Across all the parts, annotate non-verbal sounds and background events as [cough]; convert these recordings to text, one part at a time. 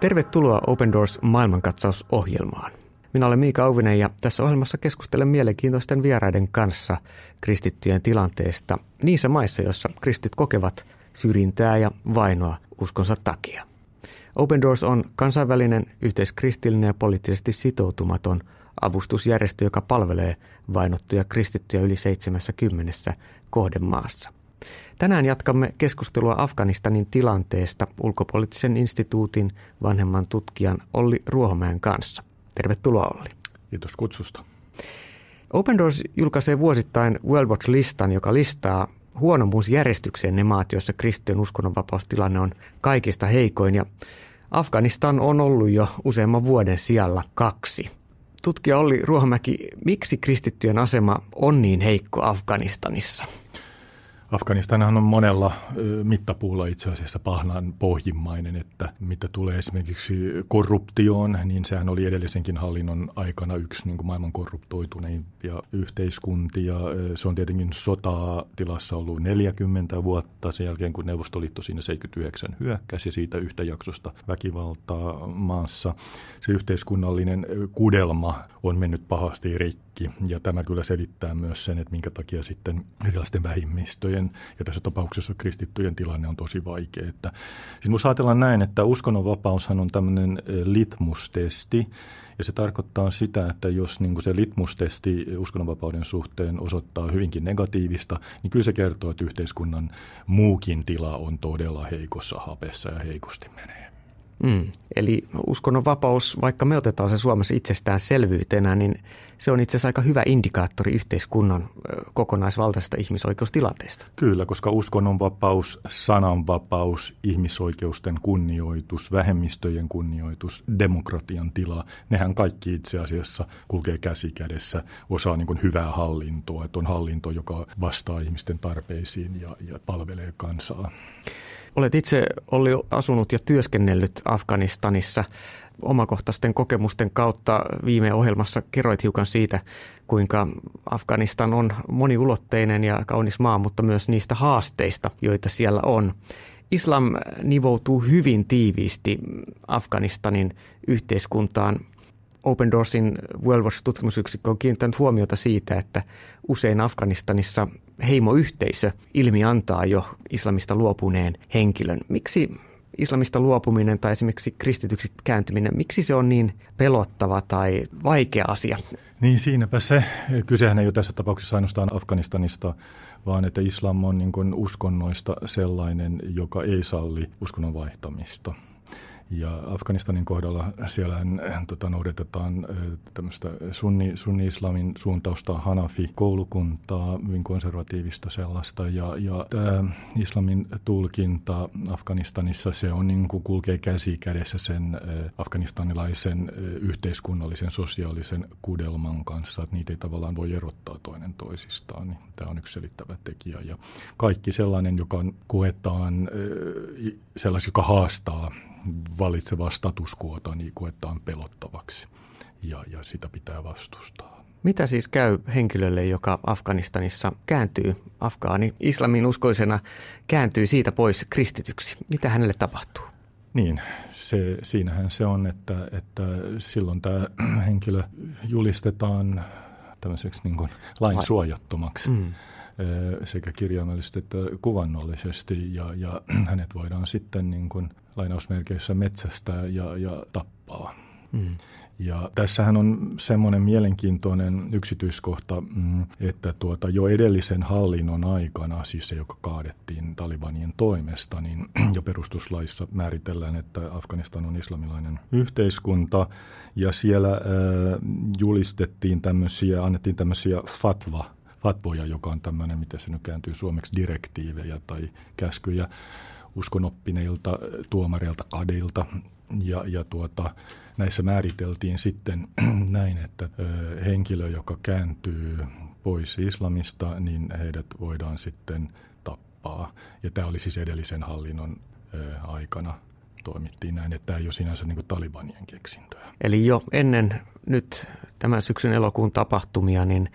Tervetuloa Open Doors maailmankatsausohjelmaan. Minä olen Miika Auvinen ja tässä ohjelmassa keskustelen mielenkiintoisten vieraiden kanssa kristittyjen tilanteesta niissä maissa, joissa kristit kokevat syrjintää ja vainoa uskonsa takia. Open Doors on kansainvälinen, yhteiskristillinen ja poliittisesti sitoutumaton avustusjärjestö, joka palvelee vainottuja kristittyjä yli 70 kohdemaassa. Tänään jatkamme keskustelua Afganistanin tilanteesta ulkopoliittisen instituutin vanhemman tutkijan Olli Ruohomäen kanssa. Tervetuloa Olli. Kiitos kutsusta. Open Doors julkaisee vuosittain World Watch-listan, joka listaa huonomuusjärjestykseen ne maat, joissa kristityn uskonnonvapaustilanne on kaikista heikoin. Ja Afganistan on ollut jo useamman vuoden sijalla kaksi. Tutkija Olli Ruohomäki, miksi kristittyjen asema on niin heikko Afganistanissa? Afganistanhan on monella mittapuulla itse asiassa pahnan pohjimmainen, että mitä tulee esimerkiksi korruptioon, niin sehän oli edellisenkin hallinnon aikana yksi niin kuin maailman korruptoituneimpia yhteiskuntia. Se on tietenkin sotaa tilassa ollut 40 vuotta sen jälkeen, kun Neuvostoliitto siinä 79 hyökkäsi siitä yhtä jaksosta väkivaltaa maassa. Se yhteiskunnallinen kudelma on mennyt pahasti rikki ja tämä kyllä selittää myös sen, että minkä takia sitten erilaisten vähimmistöjen kristittyjen, ja tässä tapauksessa kristittyjen tilanne on tosi vaikea. Että, siis ajatellaan näin, että uskonnonvapaushan on tämmöinen litmustesti, ja se tarkoittaa sitä, että jos niin kuin se litmustesti uskonnonvapauden suhteen osoittaa hyvinkin negatiivista, niin kyllä se kertoo, että yhteiskunnan muukin tila on todella heikossa hapessa ja heikosti menee. Mm. Eli uskonnon vapaus, vaikka me otetaan se Suomessa itsestäänselvyytenä, niin se on itse asiassa aika hyvä indikaattori yhteiskunnan kokonaisvaltaisesta ihmisoikeustilanteesta. Kyllä, koska uskonnonvapaus, sananvapaus, ihmisoikeusten kunnioitus, vähemmistöjen kunnioitus, demokratian tila, nehän kaikki itse asiassa kulkee käsi kädessä. Osaa niin hyvää hallintoa, että on hallinto, joka vastaa ihmisten tarpeisiin ja, ja palvelee kansaa. Olet itse oli asunut ja työskennellyt Afganistanissa omakohtaisten kokemusten kautta viime ohjelmassa kerroit hiukan siitä, kuinka Afganistan on moniulotteinen ja kaunis maa, mutta myös niistä haasteista, joita siellä on. Islam nivoutuu hyvin tiiviisti Afganistanin yhteiskuntaan. Open Doorsin World Watch-tutkimusyksikkö on kiinnittänyt huomiota siitä, että usein Afganistanissa heimoyhteisö ilmi antaa jo islamista luopuneen henkilön. Miksi islamista luopuminen tai esimerkiksi kristityksi kääntyminen, miksi se on niin pelottava tai vaikea asia? Niin siinäpä se. Kysehän ei ole tässä tapauksessa ainoastaan Afganistanista, vaan että islam on niin uskonnoista sellainen, joka ei salli uskonnon vaihtamista – ja Afganistanin kohdalla siellä tota, noudatetaan tämmöistä sunni, sunni-islamin suuntausta Hanafi-koulukuntaa, hyvin konservatiivista sellaista. Ja, ja tämä islamin tulkinta Afganistanissa, se on niin kuin kulkee käsi kädessä sen afganistanilaisen yhteiskunnallisen, sosiaalisen kudelman kanssa, että niitä ei tavallaan voi erottaa toinen toisistaan. Niin tämä on yksi selittävä tekijä. Ja kaikki sellainen, joka koetaan sellaisi, joka haastaa valitsevaa statuskuota niin koetaan pelottavaksi ja, ja sitä pitää vastustaa. Mitä siis käy henkilölle, joka Afganistanissa kääntyy afgaani islamin uskoisena, kääntyy siitä pois kristityksi? Mitä hänelle tapahtuu? Niin, se, siinähän se on, että, että silloin tämä [clears throat] henkilö julistetaan tämmöiseksi niin kuin lain suojattomaksi. Mm sekä kirjaimellisesti että kuvannollisesti ja, ja [clears throat] hänet voidaan sitten niin kuin lainausmerkeissä metsästää ja, ja tappaa. Mm. Ja tässähän on semmoinen mielenkiintoinen yksityiskohta, mm, että tuota jo edellisen hallinnon aikana, siis se, joka kaadettiin Talibanien toimesta, niin [clears throat] jo perustuslaissa määritellään, että Afganistan on islamilainen yhteiskunta. Ja siellä äh, julistettiin tämmöisiä, annettiin tämmöisiä fatva fatvoja, joka on tämmöinen, miten se nyt kääntyy suomeksi, direktiivejä tai käskyjä uskonoppineilta, tuomareilta, kadeilta. Ja, ja tuota, näissä määriteltiin sitten [clears throat] näin, että henkilö, joka kääntyy pois islamista, niin heidät voidaan sitten tappaa. Ja tämä oli siis edellisen hallinnon aikana toimittiin näin, että tämä ei ole sinänsä niin Talibanien keksintöä. Eli jo ennen nyt tämän syksyn elokuun tapahtumia, niin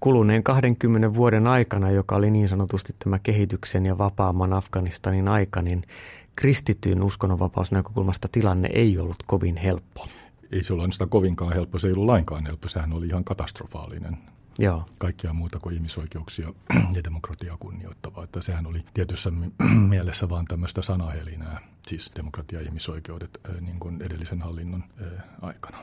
kuluneen 20 vuoden aikana, joka oli niin sanotusti tämä kehityksen ja vapaamman Afganistanin aika, niin kristittyyn uskonnonvapausnäkökulmasta tilanne ei ollut kovin helppo. Ei se ollut sitä kovinkaan helppo, se ei ollut lainkaan helppo, sehän oli ihan katastrofaalinen. Joo. Kaikkia muuta kuin ihmisoikeuksia [clears throat] ja demokratiaa kunnioittavaa. Että sehän oli tietyssä [clears throat] mielessä vaan tämmöistä sanahelinää, siis demokratia ja ihmisoikeudet niin kuin edellisen hallinnon aikana.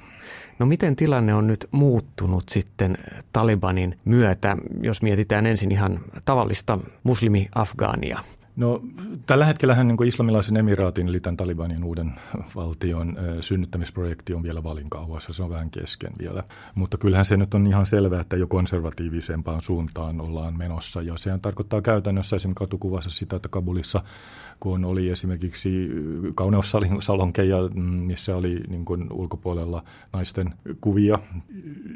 No miten tilanne on nyt muuttunut sitten Talibanin myötä, jos mietitään ensin ihan tavallista muslimi-Afgaania? No tällä hetkellä niin islamilaisen emiraatin eli tämän Talibanin uuden valtion synnyttämisprojekti on vielä valinkauhassa, se on vähän kesken vielä. Mutta kyllähän se nyt on ihan selvää, että jo konservatiivisempaan suuntaan ollaan menossa ja sehän tarkoittaa käytännössä esimerkiksi katukuvassa sitä, että Kabulissa kun oli esimerkiksi kauneussalonkeja, missä oli niin kuin ulkopuolella naisten kuvia,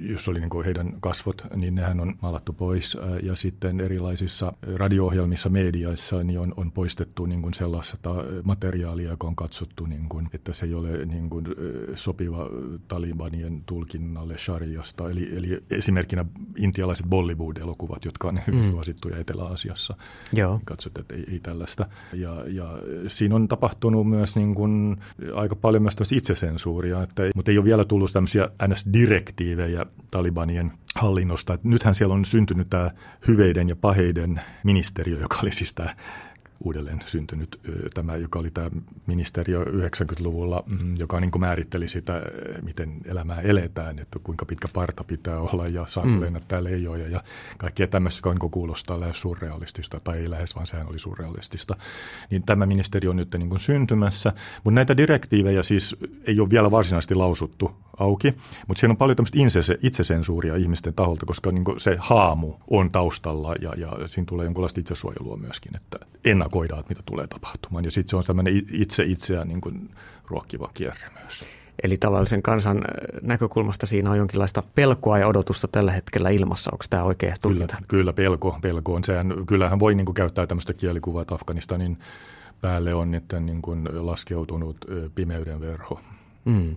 jos oli niin kuin heidän kasvot, niin nehän on maalattu pois. Ja sitten erilaisissa radio-ohjelmissa, mediaissa niin on, on poistettu niin kuin sellaista materiaalia, joka on katsottu, niin kuin, että se ei ole niin kuin sopiva Talibanien tulkinnalle shariasta. Eli, eli esimerkkinä intialaiset Bollywood-elokuvat, jotka on hyvin mm. suosittuja Etelä-Asiassa. Joo. Katsot, että ei, ei tällaista. Ja, ja siinä on tapahtunut myös niin kuin aika paljon myös itsesensuuria, että, mutta ei ole vielä tullut tämmöisiä NS-direktiivejä Talibanien hallinnosta. Että nythän siellä on syntynyt tämä hyveiden ja paheiden ministeriö, joka oli siis tämä uudelleen syntynyt tämä, joka oli tämä ministeriö 90-luvulla, mm, joka niin kuin määritteli sitä, miten elämää eletään, että kuinka pitkä parta pitää olla ja saanko mm. lennättää leijoja ja kaikkea tämmöistä, joka niin kuulostaa lähes surrealistista, tai ei lähes, vaan sehän oli surrealistista. Niin tämä ministeriö on nyt niin kuin syntymässä, mutta näitä direktiivejä siis ei ole vielä varsinaisesti lausuttu auki, mutta siinä on paljon tämmöistä itsesensuuria ihmisten taholta, koska niin se haamu on taustalla ja, ja siinä tulee jonkinlaista itsesuojelua myöskin, että ennakoidaan, että mitä tulee tapahtumaan. Ja sitten se on tämmöinen itse itseään niin kuin ruokkiva kierre myös. Eli tavallisen kansan näkökulmasta siinä on jonkinlaista pelkoa ja odotusta tällä hetkellä ilmassa. Onko tämä oikea tulkinta? Kyllä, kyllä pelko, pelko on. Sehän, kyllähän voi niin kuin käyttää tämmöistä kielikuvaa, että Afganistanin päälle on että niin kuin laskeutunut pimeyden verho. Mm.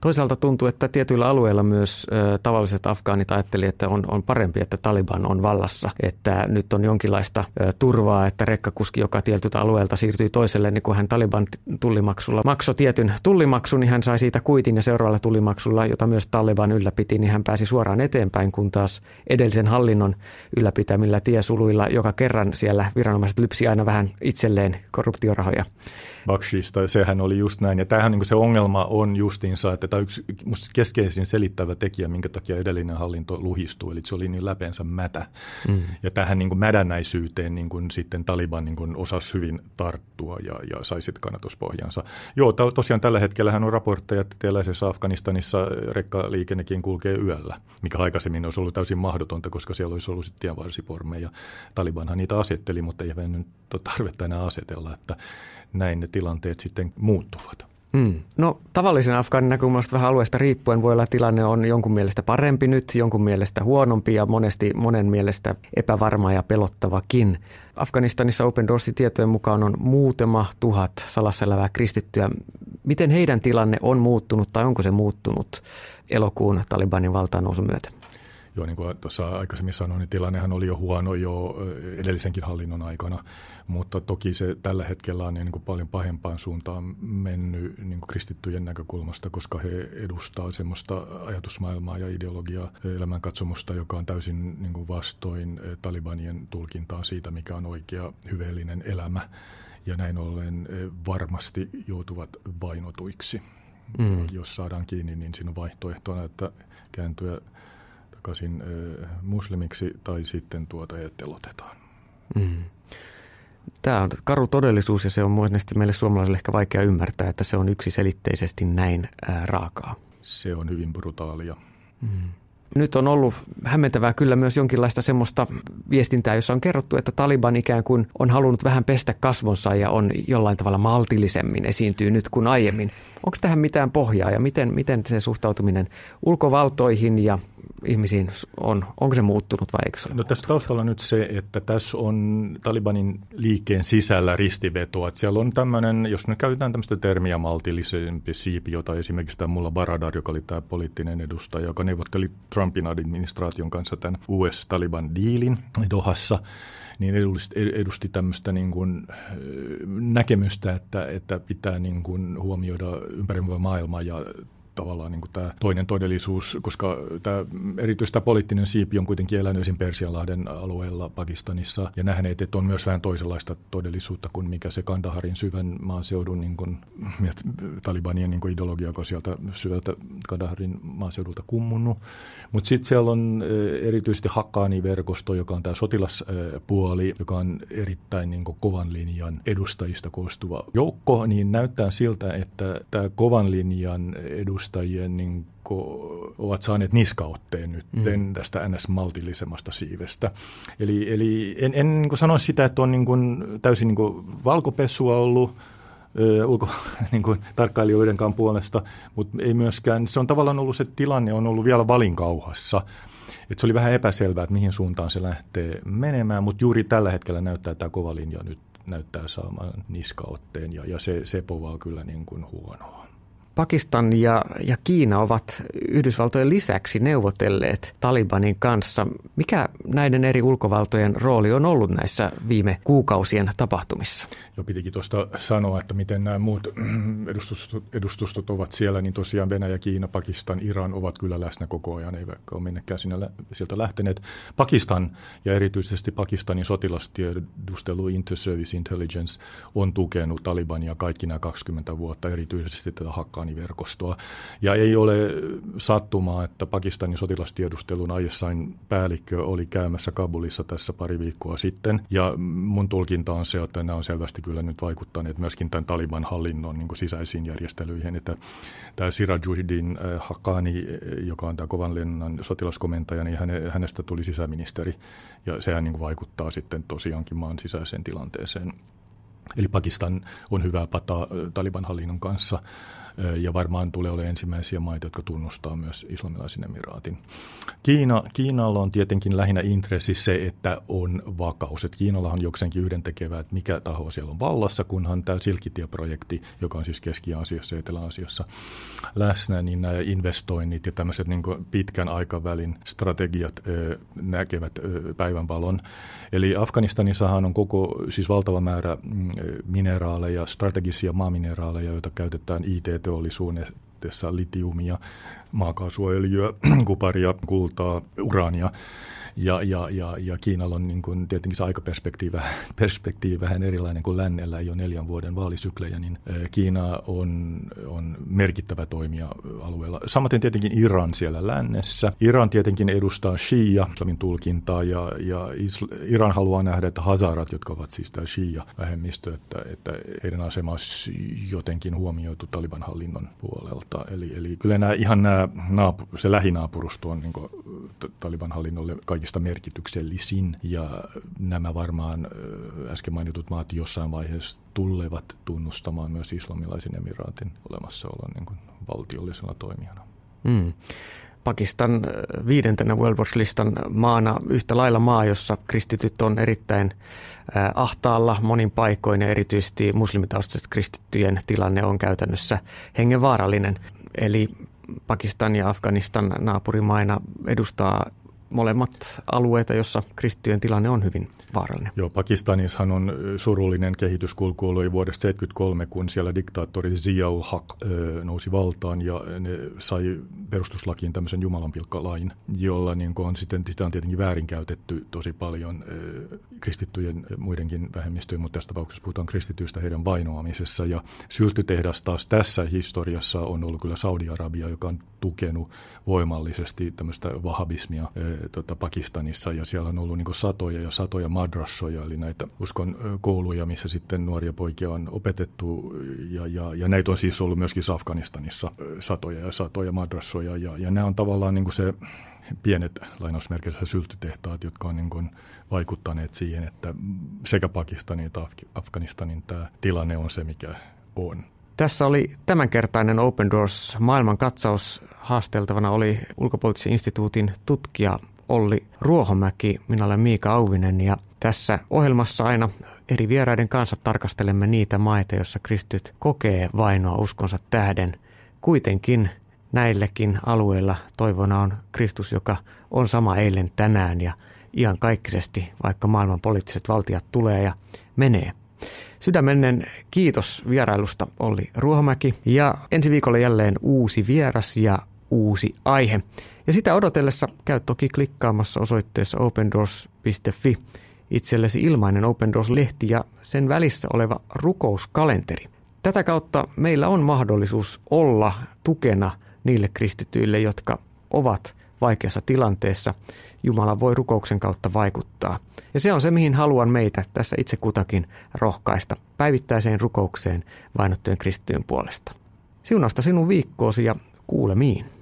Toisaalta tuntuu, että tietyillä alueilla myös ö, tavalliset afgaanit ajattelivat, että on, on parempi, että Taliban on vallassa. Että nyt on jonkinlaista ö, turvaa, että rekkakuski, joka tietyltä alueelta siirtyy toiselle, niin kun hän Taliban tullimaksulla maksoi tietyn tullimaksun, niin hän sai siitä kuitin ja seuraavalla tullimaksulla, jota myös Taliban ylläpiti, niin hän pääsi suoraan eteenpäin, kun taas edellisen hallinnon ylläpitämillä tiesuluilla joka kerran siellä viranomaiset lypsi aina vähän itselleen korruptiorahoja. Bakshista, sehän oli just näin. Ja tämähän niin se ongelma on justiinsa, että tämä yksi musta keskeisin selittävä tekijä, minkä takia edellinen hallinto luhistui, eli se oli niin läpeensä mätä. Mm. Ja tähän niin kuin mädännäisyyteen niin kuin sitten Taliban niin kuin osasi hyvin tarttua ja, ja sai sitten kannatuspohjansa. Joo, to, tosiaan tällä hetkellä on raportteja, että eteläisessä Afganistanissa rekkaliikennekin kulkee yöllä, mikä aikaisemmin olisi ollut täysin mahdotonta, koska siellä olisi ollut sitten tienvarsipormeja. Talibanhan niitä asetteli, mutta ei nyt tarvetta enää asetella, että näin ne tilanteet sitten muuttuvat. Mm. No tavallisen Afganin näkökulmasta vähän alueesta riippuen voi olla tilanne on jonkun mielestä parempi nyt, jonkun mielestä huonompi ja monesti monen mielestä epävarma ja pelottavakin. Afganistanissa Open Doorsin tietojen mukaan on muutama tuhat salassa elävää kristittyä. Miten heidän tilanne on muuttunut tai onko se muuttunut elokuun Talibanin valtaan nousun myötä? Joo, niin kuin tuossa aikaisemmin sanoin, niin tilannehan oli jo huono jo edellisenkin hallinnon aikana, mutta toki se tällä hetkellä on niin kuin paljon pahempaan suuntaan mennyt niin kuin kristittyjen näkökulmasta, koska he edustaa semmoista ajatusmaailmaa ja ideologiaa, elämänkatsomusta, joka on täysin niin kuin vastoin talibanien tulkintaa siitä, mikä on oikea hyveellinen elämä. Ja näin ollen varmasti joutuvat vainotuiksi. Mm. Jos saadaan kiinni, niin siinä on vaihtoehtona, että kääntyä takaisin muslimiksi tai sitten tuota telotetaan. Mm. Tämä on karu todellisuus ja se on mielestäni meille suomalaisille ehkä vaikea ymmärtää, että se on yksiselitteisesti näin ää, raakaa. Se on hyvin brutaalia. Mm. Nyt on ollut hämmentävää kyllä myös jonkinlaista semmoista viestintää, jossa on kerrottu, että Taliban ikään kuin on halunnut vähän pestä kasvonsa ja on jollain tavalla maltillisemmin esiintyy nyt kuin aiemmin. Onko tähän mitään pohjaa ja miten, miten se suhtautuminen ulkovaltoihin ja ihmisiin on? Onko se muuttunut vai eikö se ole No tässä taustalla nyt se, että tässä on Talibanin liikkeen sisällä ristiveto. Että siellä on tämmöinen, jos nyt käytetään tämmöistä termiä maltillisempi siipi, jota esimerkiksi tämä Mulla Baradar, joka oli tämä poliittinen edustaja, joka neuvotteli Trumpin administraation kanssa tämän US-Taliban-diilin Dohassa, niin edusti, edusti tämmöistä niin kuin näkemystä, että, että pitää niin kuin huomioida ympäröivä maailma ja tavallaan niin kuin tämä toinen todellisuus, koska tämä, erityisesti tämä poliittinen siipi on kuitenkin elänyt esim. Persianlahden alueella Pakistanissa ja nähneet, että on myös vähän toisenlaista todellisuutta kuin mikä se Kandaharin syvän maaseudun niin kuin, talibanien niin kuin ideologia, joka sieltä syvältä Kandaharin maaseudulta kummunut. Mutta sitten siellä on erityisesti Hakkaani-verkosto, joka on tämä sotilaspuoli, joka on erittäin niin kuin kovan linjan edustajista koostuva joukko, niin näyttää siltä, että tämä kovan linjan edustajien niin ovat saaneet niskaotteen nyt mm. tästä NS-maltillisemmasta siivestä. Eli, eli en, en niin sano sitä, että on niin kuin, täysin niin kuin valkopessua ollut, ulko, [laughs] niin kuin tarkkailijoidenkaan puolesta, mutta ei myöskään, se on tavallaan ollut se tilanne, on ollut vielä valinkauhassa. Et se oli vähän epäselvää, että mihin suuntaan se lähtee menemään, mutta juuri tällä hetkellä näyttää tämä kova linja nyt näyttää saamaan niskaotteen ja, ja se, se povaa kyllä niin kuin huonoa. Pakistan ja, ja Kiina ovat Yhdysvaltojen lisäksi neuvotelleet Talibanin kanssa. Mikä näiden eri ulkovaltojen rooli on ollut näissä viime kuukausien tapahtumissa? Jo pitikin tuosta sanoa, että miten nämä muut [clears throat] edustustot, edustustot ovat siellä, niin tosiaan Venäjä, Kiina, Pakistan, Iran ovat kyllä läsnä koko ajan, eivätkä ole minnekään sinne, sieltä lähteneet. Pakistan ja erityisesti Pakistanin sotilastiedustelu Inter-Service Intelligence on tukenut Talibania kaikki nämä 20 vuotta, erityisesti tätä hakkaa Afgaaniverkostoa. Ja ei ole sattumaa, että Pakistanin sotilastiedustelun ISAin päällikkö oli käymässä Kabulissa tässä pari viikkoa sitten. Ja mun tulkinta on se, että nämä on selvästi kyllä nyt vaikuttaneet myöskin tämän Taliban hallinnon niin sisäisiin järjestelyihin. Että tämä Sirajuddin äh, Haqqani, joka on tämä kovan lennan sotilaskomentaja, niin häne, hänestä tuli sisäministeri. Ja sehän niin vaikuttaa sitten tosiaankin maan sisäiseen tilanteeseen. Eli Pakistan on hyvää pataa äh, Taliban hallinnon kanssa ja varmaan tulee olemaan ensimmäisiä maita, jotka tunnustaa myös islamilaisen emiraatin. Kiina, Kiinalla on tietenkin lähinnä intressi se, että on vakaus. Että Kiinalla on jokseenkin yhdentekevää, että mikä taho siellä on vallassa, kunhan tämä Silkitie-projekti, joka on siis Keski-Aasiassa ja Etelä-Aasiassa läsnä, niin nämä investoinnit ja tämmöiset niin pitkän aikavälin strategiat näkevät päivänvalon. Eli Afganistanissahan on koko, siis valtava määrä mm, mineraaleja, strategisia maamineraaleja, joita käytetään IT-teollisuudessa, litiumia, maakaasuöljyä, [clears throat] kuparia, kultaa, uraania. Ja, ja, ja, ja Kiinalla on niin kuin tietenkin se aikaperspektiivi [laughs] perspektiivi vähän erilainen kuin lännellä, ole neljän vuoden vaalisyklejä, niin Kiina on, on merkittävä toimija alueella. Samaten tietenkin Iran siellä lännessä. Iran tietenkin edustaa Shia, islamin tulkintaa, ja, ja Iran haluaa nähdä, että Hazarat, jotka ovat siis tämä Shia-vähemmistö, että, että heidän asemansa jotenkin huomioitu Taliban hallinnon puolelta. Eli, eli kyllä nämä, ihan nämä, se lähinaapurusto on niin Taliban hallinnolle kaikki kaikista merkityksellisin. Ja nämä varmaan äsken mainitut maat jossain vaiheessa tulevat tunnustamaan myös islamilaisen emiraatin olemassaolon niin kuin valtiollisena toimijana. Mm. Pakistan viidentenä World Watch-listan maana yhtä lailla maa, jossa kristityt on erittäin ahtaalla monin paikoin ja erityisesti muslimitaustaiset kristittyjen tilanne on käytännössä hengenvaarallinen. Eli Pakistan ja Afganistan naapurimaina edustaa molemmat alueita, jossa kristittyjen tilanne on hyvin vaarallinen. Joo, Pakistanissahan on surullinen kehityskulku ollut vuodesta 1973, kun siellä diktaattori Ziaul Haq nousi valtaan ja ne sai perustuslakiin tämmöisen jumalanpilkkalain, jolla niin on sitten, sitä on tietenkin väärinkäytetty tosi paljon kristittyjen muidenkin vähemmistöjen, mutta tässä tapauksessa puhutaan kristityistä heidän vainoamisessa. Ja syltytehdas taas tässä historiassa on ollut kyllä Saudi-Arabia, joka on tukenut voimallisesti tämmöistä vahabismia tota, Pakistanissa ja siellä on ollut niin satoja ja satoja madrassoja, eli näitä uskon kouluja, missä sitten nuoria poikia on opetettu ja, ja, ja näitä on siis ollut myöskin Afganistanissa satoja ja satoja madrassoja ja, ja nämä on tavallaan niin se pienet lainausmerkeissä syltytehtaat, jotka on niin kuin vaikuttaneet siihen, että sekä Pakistanin että Afganistanin tämä tilanne on se, mikä on. Tässä oli tämänkertainen Open Doors maailman katsaus. Haasteltavana oli ulkopoliittisen instituutin tutkija Olli Ruohomäki, minä olen Miika Auvinen ja tässä ohjelmassa aina eri vieraiden kanssa tarkastelemme niitä maita, joissa kristyt kokee vainoa uskonsa tähden. Kuitenkin näillekin alueilla toivona on Kristus, joka on sama eilen tänään ja ihan kaikkisesti, vaikka maailman poliittiset valtiat tulee ja menee. Sydämellinen kiitos vierailusta Olli Ruohomäki ja ensi viikolla jälleen uusi vieras ja uusi aihe. Ja sitä odotellessa käy toki klikkaamassa osoitteessa opendoors.fi itsellesi ilmainen Open Doors-lehti ja sen välissä oleva rukouskalenteri. Tätä kautta meillä on mahdollisuus olla tukena niille kristityille, jotka ovat vaikeassa tilanteessa. Jumala voi rukouksen kautta vaikuttaa. Ja se on se, mihin haluan meitä tässä itse kutakin rohkaista päivittäiseen rukoukseen vainottujen kristittyjen puolesta. Siunausta sinun viikkoosi ja kuulemiin.